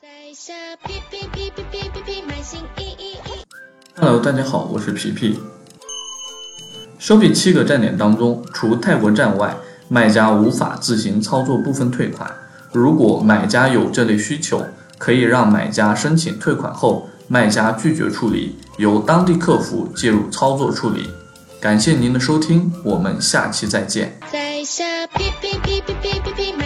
在下满心 hello 大家好我是皮皮收费七个站点当中除泰国站外卖家无法自行操作部分退款如果买家有这类需求可以让买家申请退款后卖家拒绝处理由当地客服介入操作处理感谢您的收听我们下期再见在下 pppppp